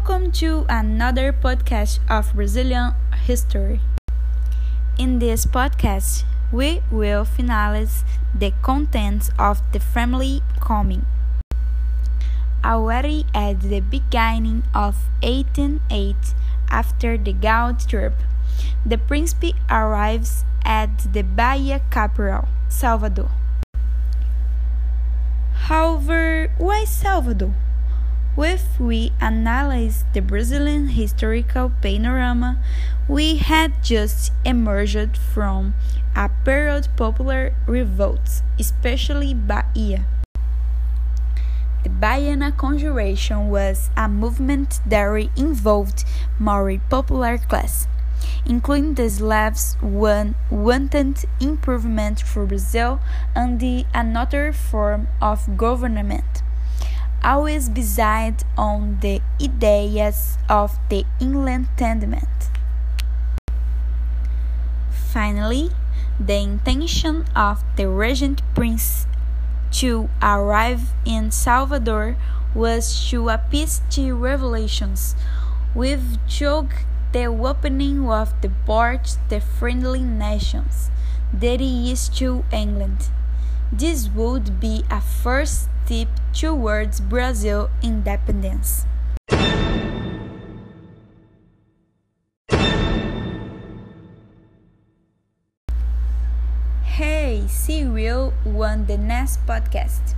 Welcome to another podcast of Brazilian history. In this podcast, we will finalize the contents of the family coming. Already at the beginning of 1808, after the Gold trip, the Príncipe arrives at the Bahia capital, Salvador. However, why Salvador? If we analyze the Brazilian historical panorama, we had just emerged from a period of popular revolts, especially Bahia. The Baiana Conjuration was a movement that involved more popular class, including the Slavs, one wanted improvement for Brazil and the another form of government always based on the ideas of the Enlightenment. Finally, the intention of the regent prince to arrive in Salvador was to appease the revolutions, with took the opening of the port the friendly nations, that is to England. This would be a first step towards Brazil independence. Hey, see you on the next podcast.